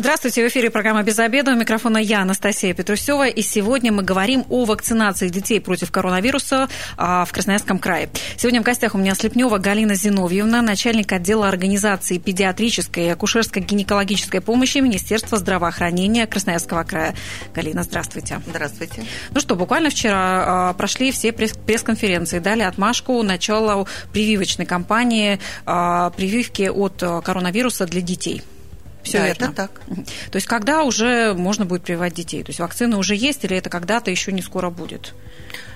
Здравствуйте, в эфире программа «Без обеда». У микрофона я, Анастасия Петрусева. И сегодня мы говорим о вакцинации детей против коронавируса а, в Красноярском крае. Сегодня в гостях у меня Слепнева Галина Зиновьевна, начальник отдела организации педиатрической и акушерско-гинекологической помощи Министерства здравоохранения Красноярского края. Галина, здравствуйте. Здравствуйте. Ну что, буквально вчера а, прошли все пресс-конференции, дали отмашку начала прививочной кампании а, прививки от коронавируса для детей. Все да, верно. это так. То есть когда уже можно будет прививать детей? То есть вакцина уже есть или это когда-то еще не скоро будет?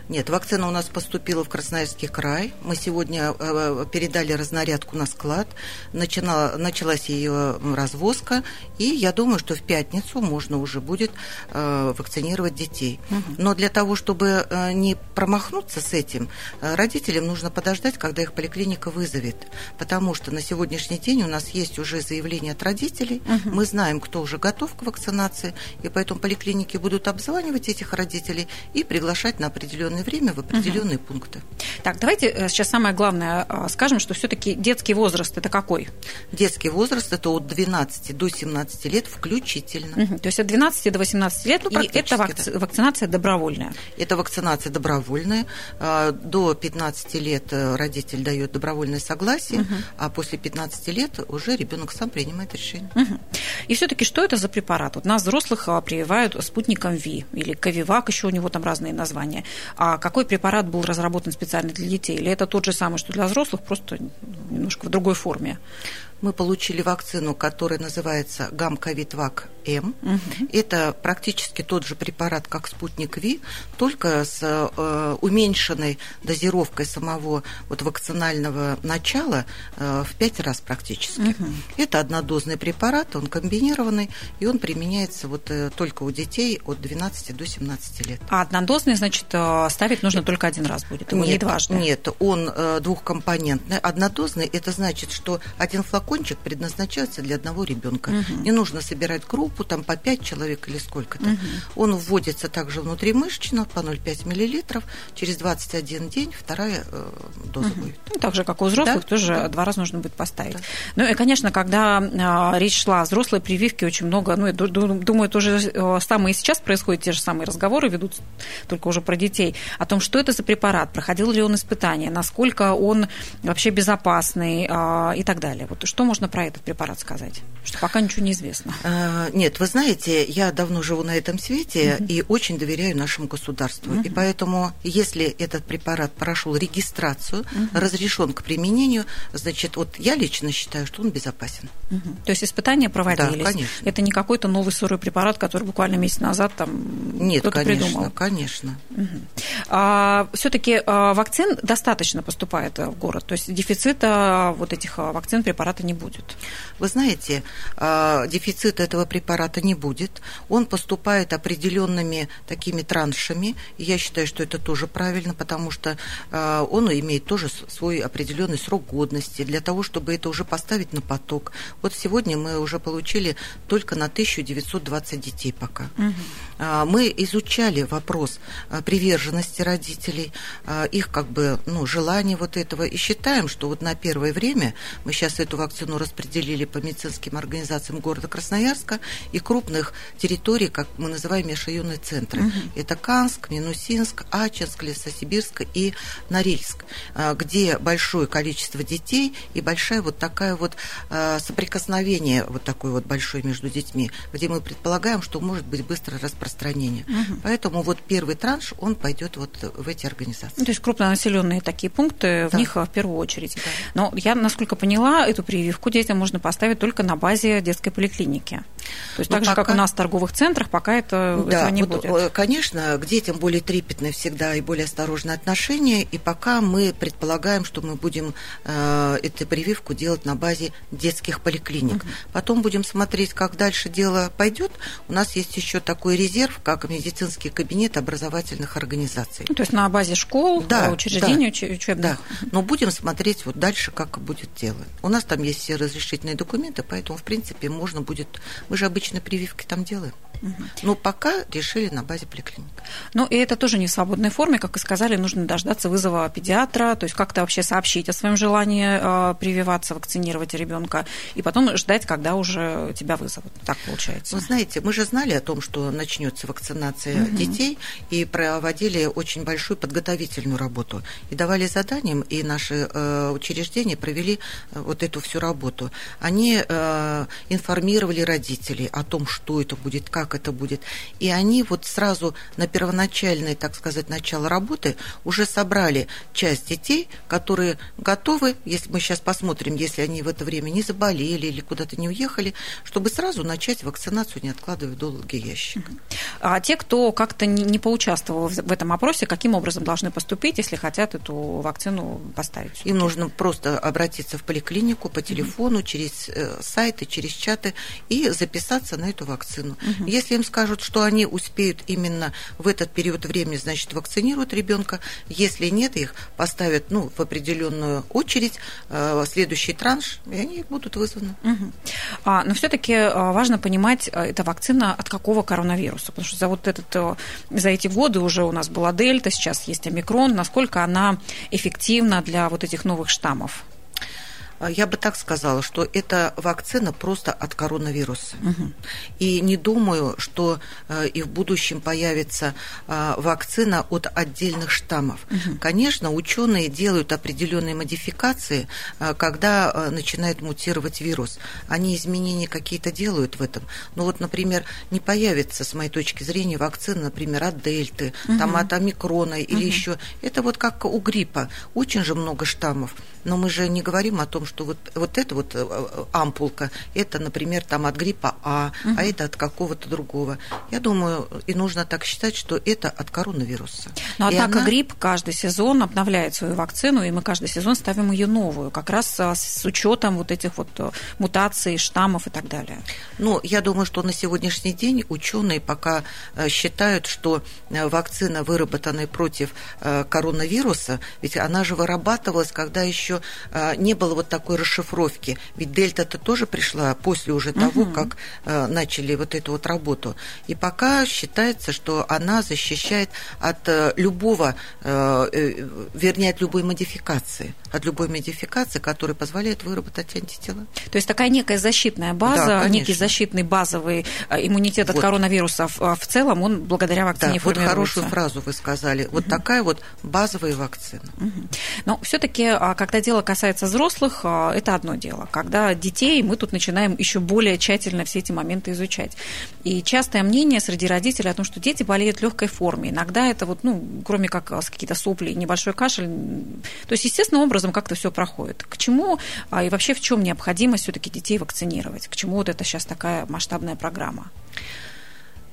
Нет, вакцина у нас поступила в Красноярский край. Мы сегодня э, передали разнарядку на склад. Начинала, началась ее развозка. И я думаю, что в пятницу можно уже будет э, вакцинировать детей. Угу. Но для того, чтобы э, не промахнуться с этим, родителям нужно подождать, когда их поликлиника вызовет. Потому что на сегодняшний день у нас есть уже заявление от родителей. Угу. Мы знаем, кто уже готов к вакцинации. И поэтому поликлиники будут обзванивать этих родителей и приглашать на определенные определенное время в определенные угу. пункты. Так, давайте э, сейчас самое главное э, скажем, что все-таки детский возраст это какой? Детский возраст это от 12 до 17 лет включительно. Угу. То есть от 12 до 18 лет, ну, и это вакци... да. вакцинация добровольная. Это вакцинация добровольная. А, до 15 лет э, родитель дает добровольное согласие, угу. а после 15 лет уже ребенок сам принимает решение. Угу. И все-таки что это за препарат? Вот нас взрослых а, прививают спутником ВИ или Ковивак, еще у него там разные названия. А какой препарат был разработан специально для детей? Или это тот же самый, что для взрослых, просто немножко в другой форме? Мы получили вакцину, которая называется Гамковитвак М. Угу. Это практически тот же препарат, как спутник Ви, только с э, уменьшенной дозировкой самого вот, вакцинального начала э, в пять раз практически. Угу. Это однодозный препарат, он комбинированный, и он применяется вот, э, только у детей от 12 до 17 лет. А однодозный, значит, э, ставить нужно это, только один раз будет? Его нет, не дважды? Нет, он э, двухкомпонентный. Однодозный – это значит, что один флакончик предназначается для одного ребенка. Угу. Не нужно собирать группу, там по 5 человек или сколько-то. Угу. Он вводится также внутримышечно по 0,5 миллилитров. Через 21 день вторая э, доза угу. будет. Ну, так же, как у взрослых, да? тоже да. два раза нужно будет поставить. Да. Ну и, конечно, когда э, речь шла о взрослой прививке, очень много, ну, я думаю, тоже э, самое и сейчас происходит, те же самые разговоры ведут только уже про детей, о том, что это за препарат, проходил ли он испытания, насколько он вообще безопасный э, и так далее. Вот что можно про этот препарат сказать? Что пока ничего не известно. А, нет, вы знаете, я давно живу на этом свете угу. и очень доверяю нашему государству. Угу. И поэтому, если этот препарат прошел регистрацию, угу. разрешен к применению, значит, вот я лично считаю, что он безопасен. Угу. То есть испытания проводились? Да, конечно. Это не какой-то новый сырой препарат, который буквально месяц назад там Нет, кто-то конечно, придумал? конечно. Угу. А, Все-таки а, вакцин достаточно поступает в город, то есть дефицита вот этих а, вакцин не будет? Вы знаете, а, дефицита этого препарата не будет. Он поступает определенными такими траншами. Я считаю, что это тоже правильно, потому что э, он имеет тоже свой определенный срок годности для того, чтобы это уже поставить на поток. Вот сегодня мы уже получили только на 1920 детей пока. Угу. Мы изучали вопрос приверженности родителей, их как бы ну, желания вот этого, и считаем, что вот на первое время мы сейчас эту вакцину распределили по медицинским организациям города Красноярска, и крупных территорий, как мы называем межрайонные центры. Угу. Это Канск, Минусинск, Ачинск, Лесосибирск и Норильск, а, где большое количество детей и большая вот такая вот а, соприкосновение вот такое вот большое между детьми, где мы предполагаем, что может быть быстрое распространение. Угу. Поэтому вот первый транш, он пойдет вот в эти организации. Ну, то есть крупнонаселенные такие пункты, да. в них в первую очередь. Да. Но я, насколько поняла, эту прививку детям можно поставить только на базе детской поликлиники. То есть Но так пока... же, как у нас в торговых центрах, пока это, да, этого не вот, будет. Э, конечно, к детям более трепетны всегда и более осторожные отношения, и пока мы предполагаем, что мы будем э, эту прививку делать на базе детских поликлиник. Угу. Потом будем смотреть, как дальше дело пойдет. У нас есть еще такой резерв, как медицинский кабинет образовательных организаций. Ну, то есть на базе школ, да, учреждений да, учебных. Да. Но будем смотреть вот дальше, как будет дело. У нас там есть есть все разрешительные документы, поэтому, в принципе, можно будет... Мы же обычно прививки там делаем. Но пока решили на базе поликлиник. Ну, и это тоже не в свободной форме, как и сказали, нужно дождаться вызова педиатра, то есть как-то вообще сообщить о своем желании э, прививаться, вакцинировать ребенка, и потом ждать, когда уже тебя вызовут. Так получается. Вы знаете, мы же знали о том, что начнется вакцинация угу. детей, и проводили очень большую подготовительную работу. И давали заданиям, и наши э, учреждения провели э, вот эту всю работу. Они э, информировали родителей о том, что это будет, как это будет. И они вот сразу на первоначальное, так сказать, начало работы уже собрали часть детей, которые готовы, если мы сейчас посмотрим, если они в это время не заболели или куда-то не уехали, чтобы сразу начать вакцинацию, не откладывая в долгий ящик. А те, кто как-то не поучаствовал в этом опросе, каким образом должны поступить, если хотят эту вакцину поставить? Им нужно просто обратиться в поликлинику по телефону, mm через э, сайты, через чаты и записаться на эту вакцину. mm если им скажут, что они успеют именно в этот период времени, значит, вакцинируют ребенка. Если нет, их поставят ну, в определенную очередь, э, следующий транш, и они будут вызваны. Угу. А, но все-таки э, важно понимать, это вакцина от какого коронавируса? Потому что за вот этот, за эти годы уже у нас была дельта, сейчас есть омикрон. Насколько она эффективна для вот этих новых штаммов? А, я бы так сказала, что это вакцина просто от коронавируса. Угу. И не думаю, что э, и в будущем появится э, вакцина от отдельных штаммов. Угу. Конечно, ученые делают определенные модификации, э, когда начинает мутировать вирус. Они изменения какие-то делают в этом. Но вот, например, не появится, с моей точки зрения, вакцина, например, от дельты, угу. там, от омикрона или угу. еще. Это вот как у гриппа. Очень же много штаммов. Но мы же не говорим о том, что вот, вот эта вот э, э, ампулка, это, например, там от гриппа А, угу. а это от какого-то другого. Я думаю, и нужно так считать, что это от коронавируса. Но и однако она... грипп каждый сезон обновляет свою вакцину, и мы каждый сезон ставим ее новую, как раз а, с учетом вот этих вот э, мутаций, штаммов и так далее. Ну, я думаю, что на сегодняшний день ученые пока считают, что вакцина, выработанная против коронавируса, ведь она же вырабатывалась, когда еще не было вот такой расшифровки. Ведь дельта-то тоже пришла после уже того, угу. как а, начали вот эту вот работу. И пока считается, что она защищает от э, любого, э, э, вернее, от любой модификации. От любой модификации, которая позволяет выработать антитела. То есть такая некая защитная база, да, некий защитный базовый иммунитет вот. от коронавируса в целом, он благодаря вакцине да, вот хорошую фразу вы сказали. Вот угу. такая вот базовая вакцина. Угу. Но все-таки, а, когда дело касается взрослых, это одно дело. Когда детей, мы тут начинаем еще более тщательно все эти моменты изучать. И частое мнение среди родителей о том, что дети болеют легкой форме. Иногда это вот, ну, кроме как а, какие-то сопли небольшой кашель. То есть, естественным образом как-то все проходит. К чему а, и вообще в чем необходимость все-таки детей вакцинировать? К чему вот это сейчас такая масштабная программа?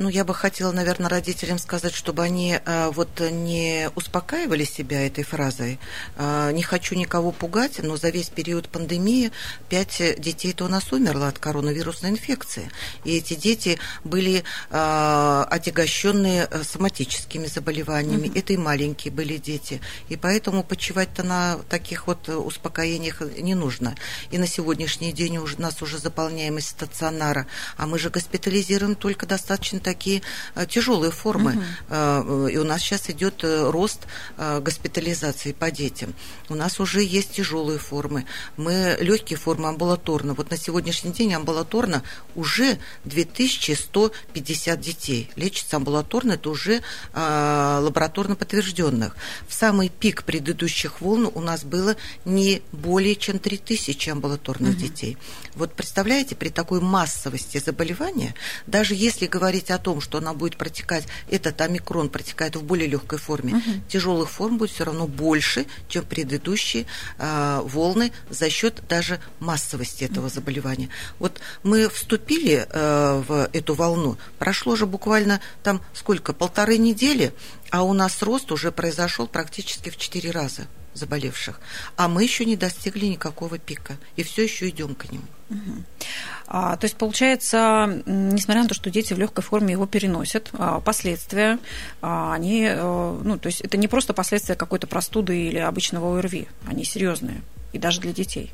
Ну, я бы хотела, наверное, родителям сказать, чтобы они а, вот не успокаивали себя этой фразой. А, не хочу никого пугать, но за весь период пандемии пять детей-то у нас умерло от коронавирусной инфекции. И эти дети были а, отягощенные э, соматическими заболеваниями. Mm-hmm. Это и маленькие были дети. И поэтому почивать-то на таких вот успокоениях не нужно. И на сегодняшний день у нас уже заполняемость стационара, а мы же госпитализируем только достаточно такие э, тяжелые формы. Угу. И у нас сейчас идет э, рост госпитализации по детям. У нас уже есть тяжелые формы. Мы легкие формы амбулаторно. Вот на сегодняшний день амбулаторно уже 2150 детей лечится амбулаторно. Это уже лабораторно подтвержденных. В самый пик предыдущих волн у нас было не более чем 3000 амбулаторных угу. детей. Вот представляете, при такой массовости заболевания, даже если говорить о том, что она будет протекать, этот омикрон протекает в более легкой форме, угу. тяжелых форм будет все равно больше, чем предыдущие э, волны за счет даже массовости этого угу. заболевания. Вот мы вступили э, в эту волну, прошло же буквально там сколько, полторы недели, а у нас рост уже произошел практически в четыре раза заболевших. А мы еще не достигли никакого пика. И все еще идем к нему. А, то есть, получается, несмотря на то, что дети в легкой форме его переносят, а, последствия, а, они, э, ну, то есть это не просто последствия какой-то простуды или обычного ОРВИ, они серьезные, и даже для детей.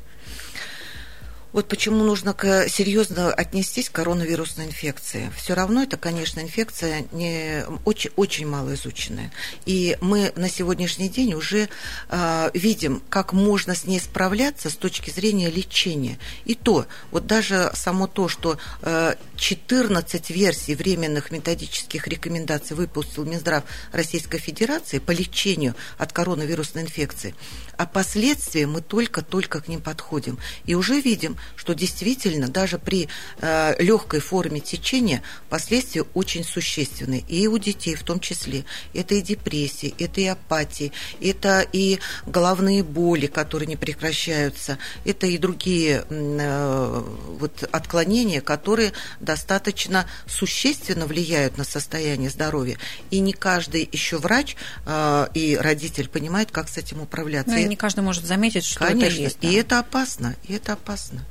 Вот почему нужно серьезно отнестись к коронавирусной инфекции. Все равно это, конечно, инфекция не, очень, очень мало изученная. И мы на сегодняшний день уже э, видим, как можно с ней справляться с точки зрения лечения. И то, вот даже само то, что э, 14 версий временных методических рекомендаций выпустил Минздрав Российской Федерации по лечению от коронавирусной инфекции, а последствия мы только-только к ним подходим. И уже видим, что действительно даже при э, легкой форме течения последствия очень существенные. И у детей в том числе. Это и депрессии, это и апатии, это и головные боли, которые не прекращаются, это и другие э, вот, отклонения, которые достаточно существенно влияют на состояние здоровья. И не каждый еще врач э, и родитель понимает, как с этим управляться. Ну, и не каждый может заметить, что Конечно, это есть. Да. И это опасно, и это опасно.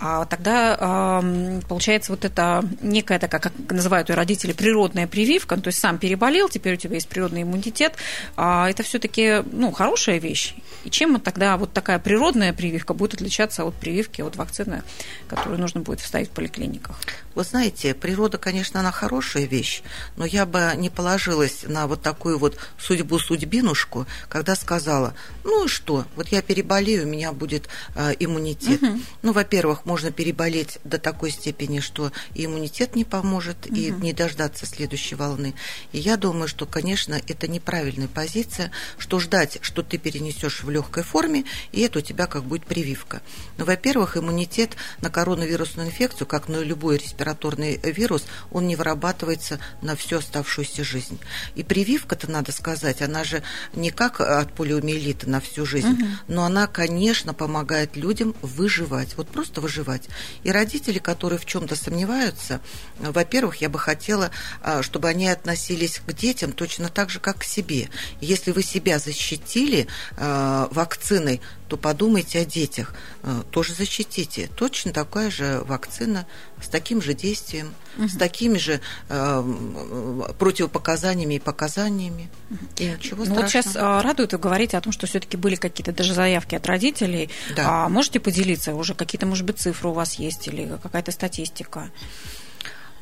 А тогда получается вот это некая такая, как называют ее родители, природная прививка, то есть сам переболел, теперь у тебя есть природный иммунитет. А это все-таки ну, хорошая вещь. И чем тогда вот такая природная прививка будет отличаться от прививки от вакцины, которую нужно будет вставить в поликлиниках? Вы знаете, природа, конечно, она хорошая вещь, но я бы не положилась на вот такую вот судьбу-судьбинушку, когда сказала, ну и что, вот я переболею, у меня будет э, иммунитет. Угу. Ну, во-первых, можно переболеть до такой степени, что и иммунитет не поможет, угу. и не дождаться следующей волны. И я думаю, что, конечно, это неправильная позиция, что ждать, что ты перенесешь в легкой форме, и это у тебя как будет прививка. Ну, во-первых, иммунитет на коронавирусную инфекцию, как на любой респираторный респираторный вирус, он не вырабатывается на всю оставшуюся жизнь. И прививка-то, надо сказать, она же не как от полиомиелита на всю жизнь, угу. но она, конечно, помогает людям выживать, вот просто выживать. И родители, которые в чем-то сомневаются, во-первых, я бы хотела, а, чтобы они относились к детям точно так же, как к себе. Если вы себя защитили а, вакциной, то подумайте о детях, а, тоже защитите. Точно такая же вакцина с таким же действием, угу. с такими же э, противопоказаниями и показаниями. И ничего ну, Вот сейчас а, радует, говорите о том, что все-таки были какие-то даже заявки от родителей. Да. А можете поделиться? Уже какие-то, может быть, цифры у вас есть или какая-то статистика?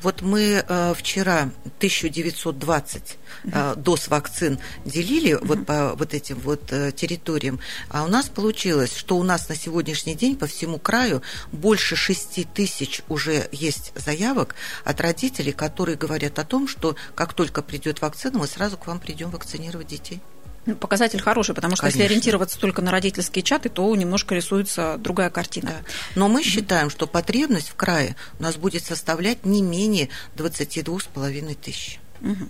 Вот мы э, вчера 1920 э, доз вакцин делили mm-hmm. вот по вот этим вот э, территориям, а у нас получилось, что у нас на сегодняшний день по всему краю больше 6 тысяч уже есть заявок от родителей, которые говорят о том, что как только придет вакцина, мы сразу к вам придем вакцинировать детей. Ну, показатель хороший, потому что Конечно. если ориентироваться только на родительские чаты, то немножко рисуется другая картина. Да. Но мы считаем, что потребность в крае у нас будет составлять не менее 22,5 тысяч. Угу.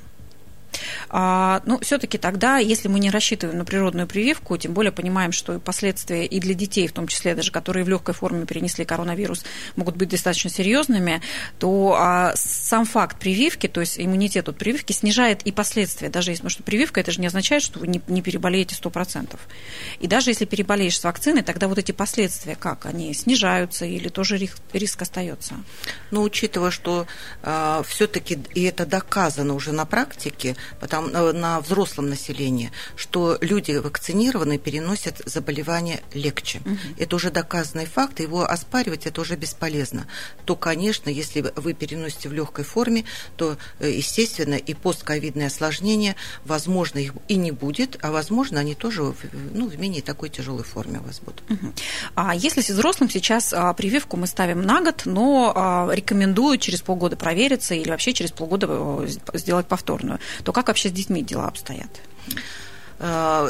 А, ну, все-таки тогда, если мы не рассчитываем на природную прививку, тем более понимаем, что последствия и для детей, в том числе даже, которые в легкой форме перенесли коронавирус, могут быть достаточно серьезными, то а, сам факт прививки, то есть иммунитет от прививки, снижает и последствия. Даже если, потому что прививка, это же не означает, что вы не, не переболеете 100%. И даже если переболеешь с вакциной, тогда вот эти последствия, как они снижаются или тоже риск, риск остается? Но учитывая, что э, все-таки, и это доказано уже на практике, потому, э, на взрослом населении, что люди вакцинированные переносят заболевания легче. Угу. Это уже доказанный факт, его оспаривать это уже бесполезно. То, конечно, если вы переносите в легкой форме, то, э, естественно, и постковидные осложнения, возможно, их и не будет, а возможно, они тоже ну, в менее такой тяжелой форме у вас будут. Угу. А если с взрослым сейчас а, прививку мы ставим на год, но а, рекомендуют через полгода провериться или вообще через полгода э, сделать повторную, то как вообще с детьми дела обстоят? Э,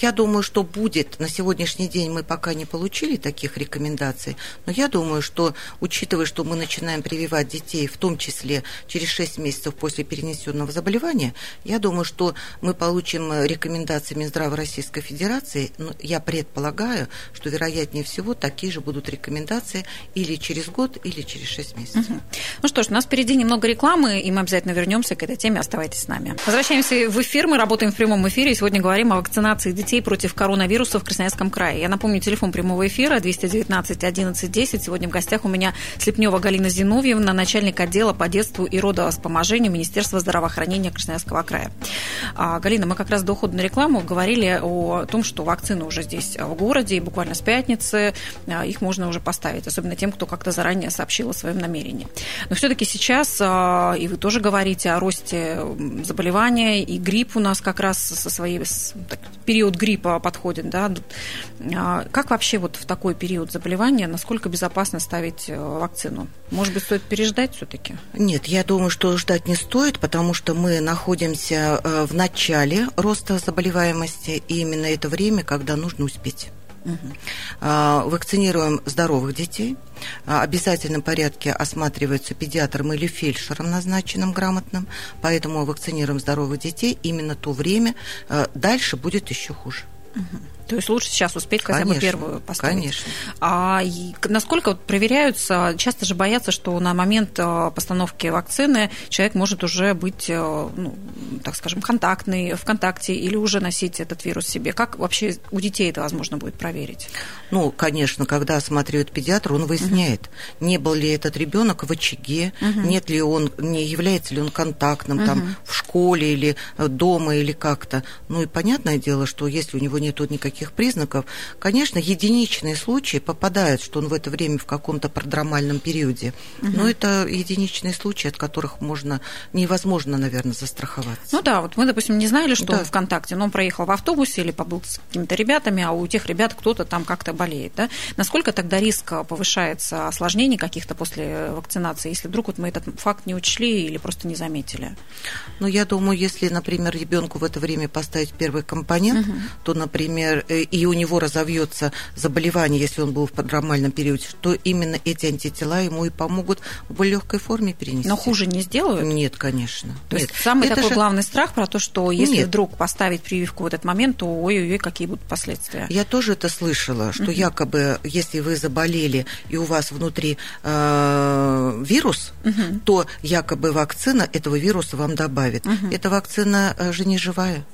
я думаю, что будет. На сегодняшний день мы пока не получили таких рекомендаций, но я думаю, что, учитывая, что мы начинаем прививать детей, в том числе через 6 месяцев после перенесенного заболевания, я думаю, что мы получим рекомендации Минздрава Российской Федерации. Но я предполагаю, что, вероятнее всего, такие же будут рекомендации или через год, или через 6 месяцев. Угу. Ну что ж, у нас впереди немного рекламы, и мы обязательно вернемся к этой теме. Оставайтесь с нами. Возвращаемся в эфир. Мы работаем в прямом эфире. И сегодня говорим говорим о вакцинации детей против коронавируса в Красноярском крае. Я напомню, телефон прямого эфира 219 11 10. Сегодня в гостях у меня Слепнева Галина Зиновьевна, начальник отдела по детству и родовоспоможению Министерства здравоохранения Красноярского края. А, Галина, мы как раз до ухода на рекламу говорили о том, что вакцины уже здесь в городе, и буквально с пятницы их можно уже поставить, особенно тем, кто как-то заранее сообщил о своем намерении. Но все-таки сейчас, и вы тоже говорите о росте заболевания, и грипп у нас как раз со своей так, период гриппа подходит, да. Как вообще вот в такой период заболевания, насколько безопасно ставить э, вакцину? Может быть, стоит переждать все-таки? Нет, я думаю, что ждать не стоит, потому что мы находимся э, в начале роста заболеваемости, и именно это время, когда нужно успеть. Угу. Вакцинируем здоровых детей. В обязательном порядке осматриваются педиатром или фельдшером, назначенным грамотным. Поэтому вакцинируем здоровых детей именно то время. Э, дальше будет еще хуже. Угу. То есть лучше сейчас успеть хотя конечно, бы первую поставить. Конечно. А насколько вот проверяются, часто же боятся, что на момент э, постановки вакцины человек может уже быть, э, ну, так скажем, контактный, в контакте или уже носить этот вирус себе. Как вообще у детей это возможно будет проверить? Ну, конечно, когда осматривает педиатр, он выясняет, угу. не был ли этот ребенок в очаге, угу. нет ли он, не является ли он контактным угу. там в школе или э, дома или как-то. Ну и понятное дело, что если у него нет никаких таких признаков, конечно, единичные случаи попадают, что он в это время в каком-то продромальном периоде. Угу. Но это единичные случаи, от которых можно невозможно, наверное, застраховаться. Ну да, вот мы, допустим, не знали, что да. он ВКонтакте, но он проехал в автобусе или побыл с какими-то ребятами, а у тех ребят кто-то там как-то болеет. Да? Насколько тогда риск повышается осложнений каких-то после вакцинации, если вдруг вот мы этот факт не учли или просто не заметили? Ну, я думаю, если, например, ребенку в это время поставить первый компонент, угу. то, например, Э, и у него разовьется заболевание, если он был в подромальном периоде, то именно эти антитела ему и помогут в более легкой форме перенести. Но хуже не сделают? Нет, конечно. То Нет. есть самый Это такой же... главный страх про то, что если Нет. вдруг поставить прививку в этот момент, то ой-ой-ой, какие будут последствия. Я тоже это слышала, что угу. якобы если вы заболели и у вас внутри э, вирус, угу. то якобы вакцина этого вируса вам добавит. Угу. Эта вакцина э, же не живая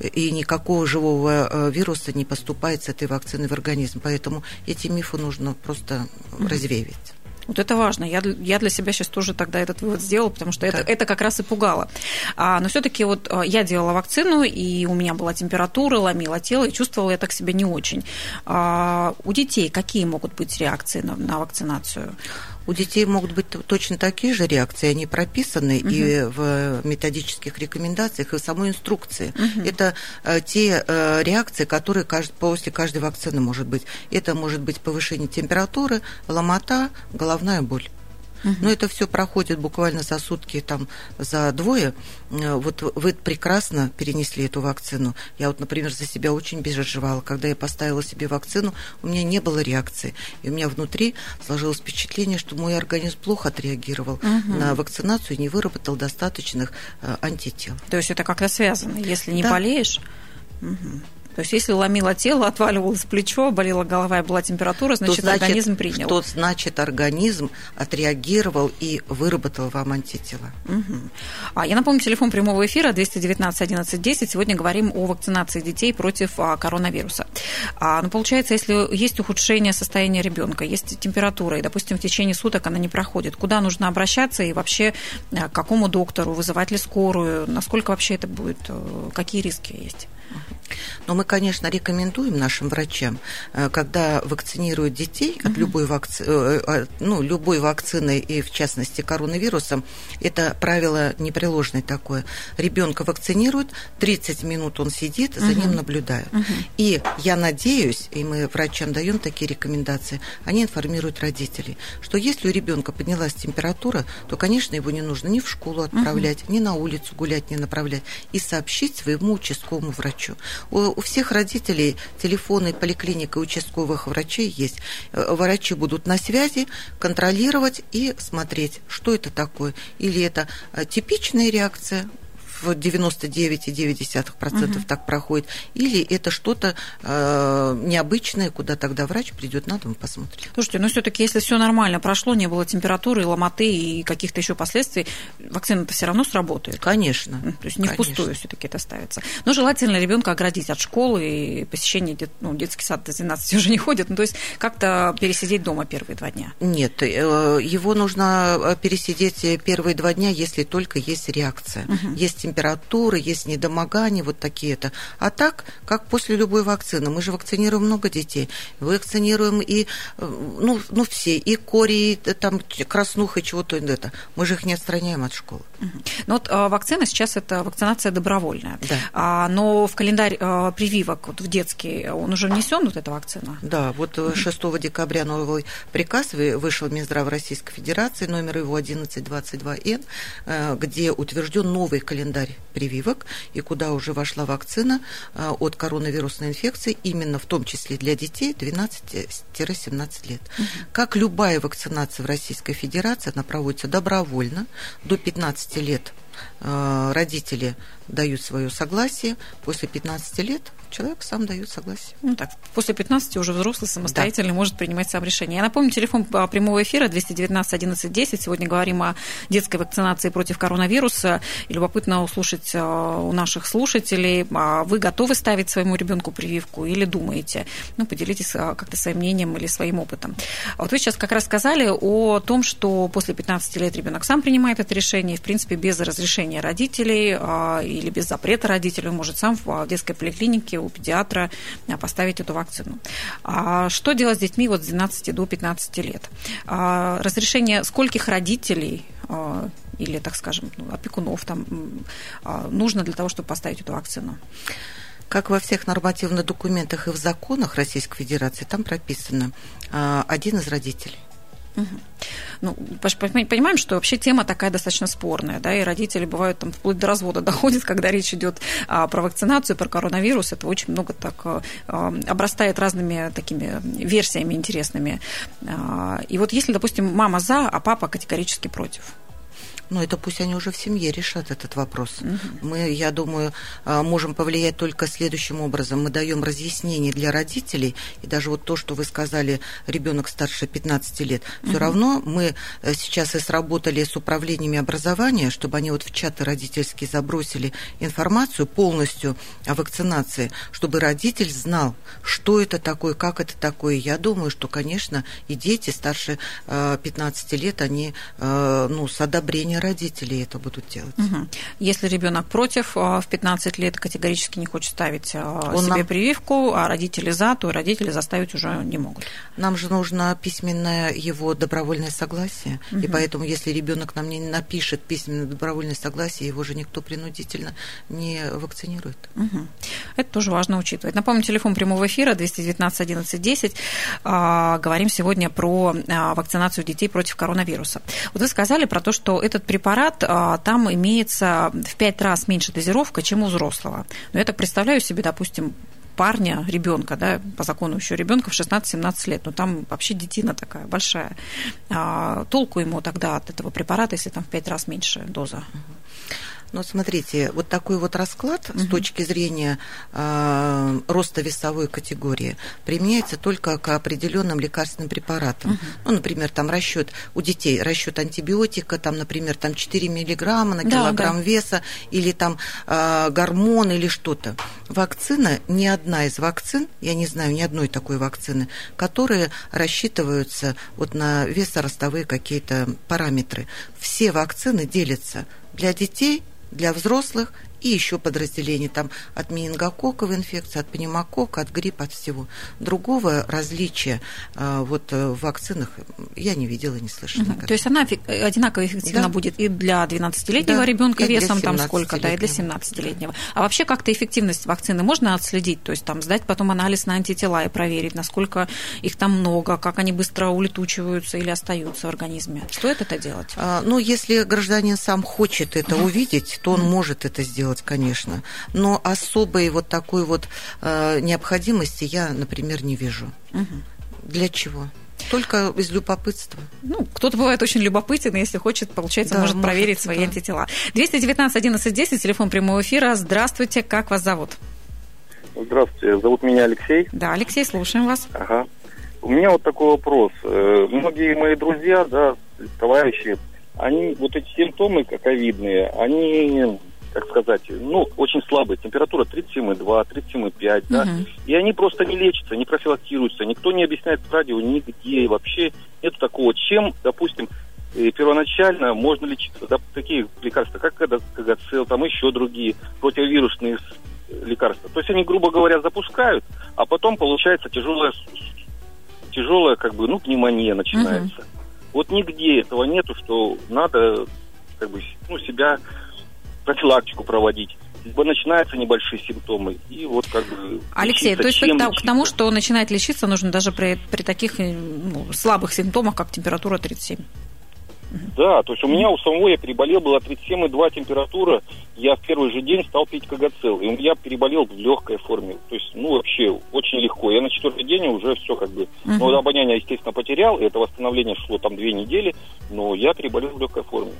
и никакого живого э, вируса не поступает с этой вакцины в организм. Поэтому эти мифы нужно просто mm-hmm. развеивать. Вот это важно. Я, я для себя сейчас тоже тогда этот вывод сделала, потому что это, это как раз и пугало. А, но все-таки вот э, я делала вакцину, и у меня была температура, ломила тело, и чувствовала я так себя не очень. А, у детей какие могут быть реакции на, на вакцинацию? У детей могут быть точно такие же реакции, они прописаны угу. и в методических рекомендациях, и в самой инструкции. Угу. Это э, те э, реакции, которые после каждой вакцины может быть. Это может быть повышение температуры, ломота, головная боль. Угу. Но это все проходит буквально за сутки, там, за двое. Э, вот вы прекрасно перенесли эту вакцину. Я вот, например, за себя очень переживала. Когда я поставила себе вакцину, у меня не было реакции. И у меня внутри сложилось впечатление, что мой организм плохо отреагировал угу. на вакцинацию и не выработал достаточных э, антител. То есть это как-то связано. Если не да. болеешь... Угу. То есть если ломило тело, отваливалось плечо, болела голова и была температура, значит, значит организм принял. Что значит организм отреагировал и выработал вам антитела. Угу. А я напомню, телефон прямого эфира 219 11 10. Сегодня говорим о вакцинации детей против а, коронавируса. А, ну, получается, если есть ухудшение состояния ребенка, есть температура, и, допустим, в течение суток она не проходит, куда нужно обращаться и вообще а, к какому доктору, вызывать ли скорую, насколько вообще это будет, э, какие риски есть? Но мы, конечно, рекомендуем нашим врачам, э, когда вакцинируют детей от любой, вакци... Э, ну, любой вакцины, и в частности коронавирусом, это правило непреложное такое. Ребенка вакцинируют, 30 минут он сидит, за ним наблюдают. И я надеюсь, и мы врачам даем такие рекомендации, они информируют родителей, что если у ребенка поднялась температура, то, конечно, его не нужно ни в школу отправлять, ни на улицу гулять не направлять, и сообщить своему участковому врачу. У всех родителей телефоны поликлиник и участковых врачей есть. Э, врачи будут на связи, контролировать и смотреть, что это такое. Или это э, типичная реакция в 99,9% угу. так проходит, или это что-то э, необычное, куда тогда врач придет на дом и посмотрит. Слушайте, но все-таки, если все нормально прошло, не было температуры, ломоты и каких-то еще последствий, вакцина-то все равно сработает. Конечно. То есть не конечно. впустую все-таки это ставится. Но желательно ребенка оградить от школы и посещения дет... ну, детский сад до 12 уже не ходит. Ну, то есть как-то пересидеть дома первые два дня. Нет, э, его нужно э, пересидеть первые два дня, если только есть реакция. Угу. Есть температура температура, есть недомогание, вот такие-то. А так, как после любой вакцины, мы же вакцинируем много детей, вакцинируем и, ну, ну все, и кори, и там краснуха, чего-то это. Мы же их не отстраняем от школы. Ну вот а, вакцина сейчас это вакцинация добровольная. Да. А, но в календарь прививок вот в детский он уже внесен вот эта вакцина? Да, вот 6 декабря новый приказ вышел Минздрав Российской Федерации, номер его 1122Н, э, где утвержден новый календарь прививок, и куда уже вошла вакцина э, от коронавирусной инфекции, именно в том числе для детей 12-17 лет. Угу. Как любая вакцинация в Российской Федерации, она проводится добровольно, до 15 лет родители дают свое согласие, после 15 лет человек сам дает согласие. Ну так, после 15 уже взрослый самостоятельно да. может принимать сам решение. Я напомню, телефон прямого эфира 219 11 10. Сегодня говорим о детской вакцинации против коронавируса. И любопытно услышать э, у наших слушателей, а вы готовы ставить своему ребенку прививку или думаете? Ну, поделитесь э, как-то своим мнением или своим опытом. Вот вы сейчас как раз сказали о том, что после 15 лет ребенок сам принимает это решение, и, в принципе, без разрешения родителей а, или без запрета родителей он может сам в детской поликлинике у педиатра а, поставить эту вакцину. А что делать с детьми вот с 12 до 15 лет? А, разрешение скольких родителей а, или, так скажем, ну, опекунов там нужно для того, чтобы поставить эту вакцину? Как во всех нормативных документах и в законах Российской Федерации, там прописано один из родителей. Ну, понимаем, что вообще тема такая достаточно спорная, да, и родители бывают там вплоть до развода доходят, когда речь идет а, про вакцинацию, про коронавирус, это очень много так а, а, обрастает разными такими версиями интересными. А, и вот если, допустим, мама за, а папа категорически против – ну, это пусть они уже в семье решат этот вопрос. Угу. Мы, я думаю, а, можем повлиять только следующим образом. Мы даем разъяснение для родителей, и даже вот то, что вы сказали, ребенок старше 15 лет, угу. все равно мы э, сейчас и сработали с управлениями образования, чтобы они вот в чаты родительские забросили информацию полностью о вакцинации, чтобы родитель знал, что это такое, как это такое. Я думаю, что, конечно, и дети старше 15 э, лет, они э, ну, с одобрением родителей это будут делать. Угу. Если ребенок против, а, в 15 лет категорически не хочет ставить а, Он себе нам... прививку, а родители за, то родители заставить уже не могут. Нам же нужно письменное его добровольное согласие, угу. и поэтому, если ребенок нам не напишет письменное добровольное согласие, его же никто принудительно не вакцинирует. Угу. Это тоже важно учитывать. Напомню, телефон прямого эфира 219 11 10. Говорим сегодня про а, вакцинацию детей против коронавируса. Вот вы сказали про то, что этот препарат, а, там имеется в пять раз меньше дозировка, чем у взрослого. Но я так представляю себе, допустим, парня, ребенка, да, по закону еще ребенка в 16-17 лет, но там вообще детина такая большая. А, толку ему тогда от этого препарата, если там в пять раз меньше доза? Но смотрите, вот такой вот расклад угу. с точки зрения э, роста весовой категории применяется только к определенным лекарственным препаратам. Угу. Ну, например, там расчет у детей, расчет антибиотика, там, например, там 4 миллиграмма на килограмм да, да. веса, или там э, гормон или что-то. Вакцина, ни одна из вакцин, я не знаю ни одной такой вакцины, которые рассчитываются вот на весоростовые какие-то параметры. Все вакцины делятся для детей для взрослых и еще подразделений там от менингококковой инфекции, от пневмокока, от гриппа, от всего. Другого различия э, вот э, в вакцинах я не видела, не слышала. Угу. То есть она одинаково эффективна да. будет и для 12-летнего да. ребенка весом там сколько, да, и для 17-летнего. А вообще как-то эффективность вакцины можно отследить? То есть там сдать потом анализ на антитела и проверить, насколько их там много, как они быстро улетучиваются или остаются в организме. Стоит это делать? А, ну, если гражданин сам хочет это увидеть, то он может это сделать делать, конечно. Но особой вот такой вот э, необходимости я, например, не вижу. Угу. Для чего? Только из любопытства. Ну, кто-то бывает очень любопытен, и если хочет, получается, да, может, может проверить свои да. антитела. 219 11 10, телефон прямого эфира. Здравствуйте, как вас зовут? Здравствуйте, зовут меня Алексей. Да, Алексей, слушаем вас. Ага. У меня вот такой вопрос. Э, многие мои друзья, да, товарищи, они, вот эти симптомы ковидные, они как сказать, ну, очень слабая температура 37,2, 37,5, угу. да, и они просто не лечатся, не профилактируются, никто не объясняет в радио нигде, вообще нет такого, чем, допустим, И первоначально можно лечиться да, такие лекарства, как кагацил, там еще другие противовирусные лекарства. То есть они, грубо говоря, запускают, а потом получается тяжелая, тяжелая как бы, ну, пневмония начинается. Угу. Вот нигде этого нету, что надо как бы, ну, себя профилактику проводить либо начинаются небольшие симптомы, и вот как бы... Алексей, то есть к, к тому, что начинает лечиться, нужно даже при, при таких э, ну, слабых симптомах, как температура 37? Да, то есть у меня у самого я переболел, была 37,2 температура, я в первый же день стал пить кагацел, и я переболел в легкой форме, то есть, ну, вообще, очень легко. Я на четвертый день уже все как бы, uh-huh. ну, обоняние, естественно, потерял, и это восстановление шло там две недели, но я переболел в легкой форме.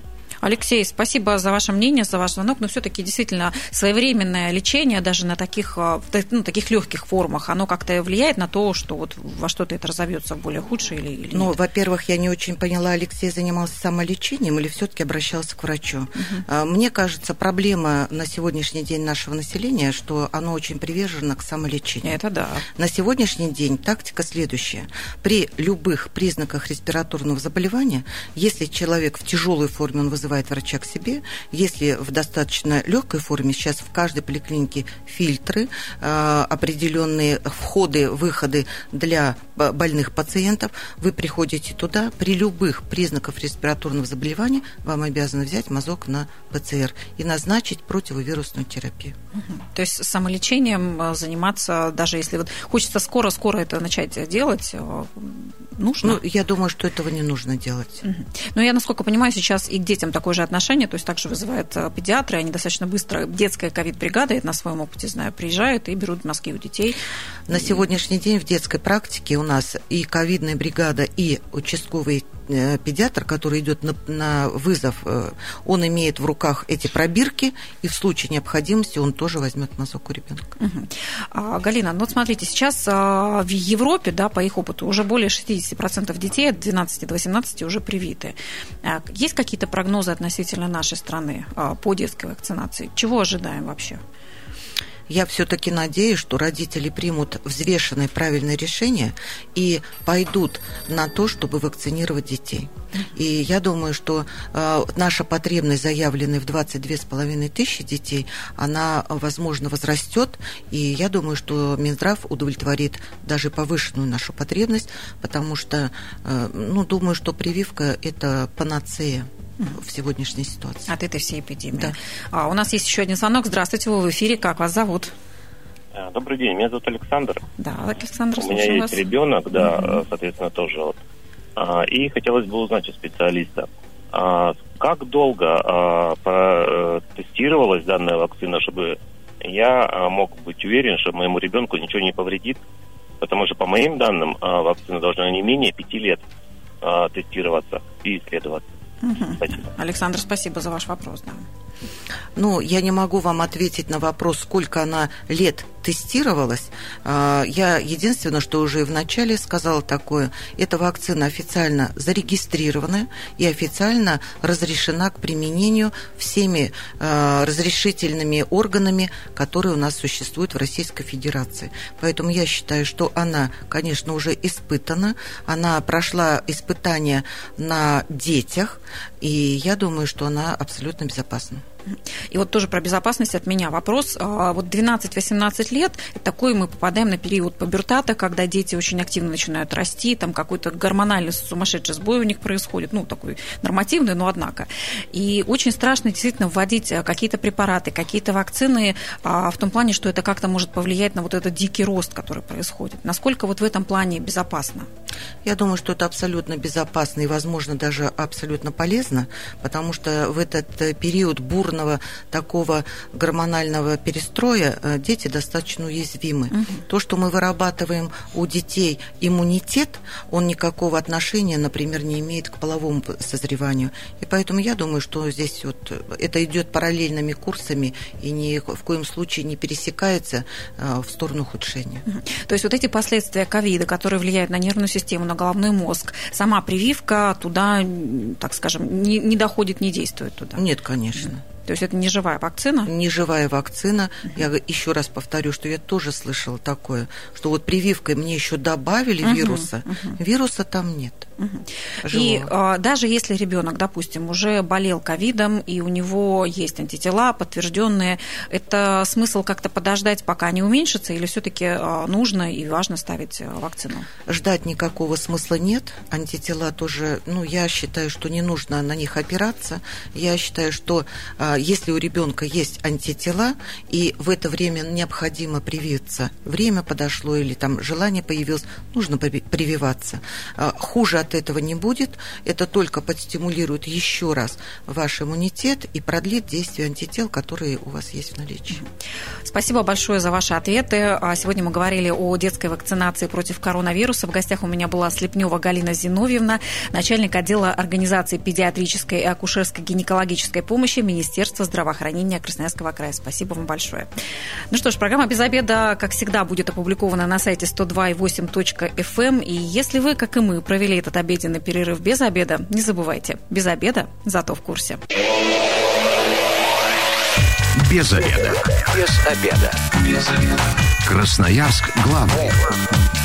Алексей, спасибо за ваше мнение, за ваш звонок. Но все-таки действительно своевременное лечение даже на таких, а, ну, таких легких формах, оно как-то влияет на то, что вот во что-то это разовьется в более худшее или, или Ну, во-первых, я не очень поняла, Алексей занимался самолечением или все-таки обращался к врачу. Угу. Мне кажется, проблема на сегодняшний день нашего населения, что оно очень привержено к самолечению. Это да. На сегодняшний день тактика следующая. При любых признаках респираторного заболевания, если человек в тяжелой форме, он вызывает вызывает врача к себе. Если в достаточно легкой форме, сейчас в каждой поликлинике фильтры, э, определенные входы, выходы для больных пациентов. Вы приходите туда, при любых признаках респираторного заболевания вам обязаны взять мазок на ПЦР и назначить противовирусную терапию. То есть самолечением э, заниматься, даже если вот хочется скоро-скоро это начать делать, э, нужно? Ну, я думаю, что этого не нужно делать. Но я, насколько понимаю, сейчас и к детям такое же отношение, то есть также вызывают э, педиатры, они достаточно быстро, детская ковид-бригада, это на своем опыте знаю, приезжают и берут мазки у детей. На сегодняшний день в детской практике у нас и ковидная бригада, и участковый Э, педиатр, который идет на, на вызов, э, он имеет в руках эти пробирки, и в случае необходимости он тоже возьмет мазок у ребенка. Угу. А, Галина, ну вот смотрите, сейчас а, в Европе, да, по их опыту, уже более 60% детей от 12 до 18 уже привиты. А, есть какие-то прогнозы относительно нашей страны а, по детской вакцинации? Чего ожидаем вообще? я все-таки надеюсь, что родители примут взвешенное правильное решение и пойдут на то, чтобы вакцинировать детей. И я думаю, что э, наша потребность, заявленная в 22,5 тысячи детей, она, возможно, возрастет. И я думаю, что Минздрав удовлетворит даже повышенную нашу потребность, потому что, э, ну, думаю, что прививка – это панацея в сегодняшней ситуации. От этой всей эпидемии. Да. А, у нас есть еще один звонок. Здравствуйте, вы в эфире. Как вас зовут? А, добрый день, меня зовут Александр. Да, Александр, У меня есть вас. ребенок, да, угу. соответственно, тоже вот. А, и хотелось бы узнать у специалиста, как долго э, тестировалась данная вакцина, чтобы я мог быть уверен, что моему ребенку ничего не повредит, потому что по моим данным вакцина должна не менее пяти лет тестироваться и исследоваться. Угу. Спасибо. Александр, спасибо за ваш вопрос. Да. Ну, я не могу вам ответить на вопрос, сколько она лет тестировалась. А, я единственное, что уже в начале сказала такое, эта вакцина официально зарегистрирована и официально разрешена к применению всеми а, разрешительными органами, которые у нас существуют в Российской Федерации. Поэтому я считаю, что она, конечно, уже испытана, она прошла испытания на детях, и я думаю, что она абсолютно безопасна. И вот тоже про безопасность от меня вопрос. А, вот 12-18 лет, такой мы попадаем на период пубертата, когда дети очень активно начинают расти, там какой-то гормональный сумасшедший сбой у них происходит, ну, такой нормативный, но однако. И очень страшно действительно вводить а, какие-то препараты, какие-то вакцины а, в том плане, что это как-то может повлиять на вот этот дикий рост, который происходит. Насколько вот в этом плане безопасно? Я думаю, что это абсолютно безопасно и, возможно, даже абсолютно полезно, потому что в этот э, период бурно бурного такого гормонального перестроя э, дети достаточно уязвимы. Угу. То, что мы вырабатываем у детей иммунитет, он никакого отношения, например, не имеет к половому созреванию. И поэтому я думаю, что здесь вот это идет параллельными курсами и ни в коем случае не пересекается э, в сторону ухудшения. Угу. То есть вот эти последствия ковида, которые влияют на нервную систему, на головной мозг, сама прививка туда, так скажем, не, не доходит, не действует туда? Нет, конечно. То есть это не живая вакцина? Не живая вакцина. Я еще раз повторю, что я тоже слышала такое, что вот прививкой мне еще добавили вируса. Вируса там нет. И а, даже если ребенок, допустим, уже болел ковидом и у него есть антитела подтвержденные, это смысл как-то подождать, пока они уменьшатся, или все-таки а, нужно и важно ставить а, вакцину? Ждать никакого смысла нет. Антитела тоже, ну, я считаю, что не нужно на них опираться. Я считаю, что а, если у ребенка есть антитела и в это время необходимо привиться, время подошло или там желание появилось, нужно прививаться. А, хуже от этого не будет. Это только подстимулирует еще раз ваш иммунитет и продлит действие антител, которые у вас есть в наличии. Спасибо большое за ваши ответы. А, сегодня мы говорили о детской вакцинации против коронавируса. В гостях у меня была Слепнева Галина Зиновьевна, начальник отдела организации педиатрической и акушерской гинекологической помощи Министерства здравоохранения Красноярского края. Спасибо вам большое. Ну что ж, программа «Без обеда», как всегда, будет опубликована на сайте 102.8.fm. И если вы, как и мы, провели этот обеденный перерыв без обеда, не забывайте, без обеда, зато в курсе. Без обеда. Без обеда. Без обеда. Красноярск главный.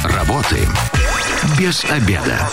Работаем без обеда.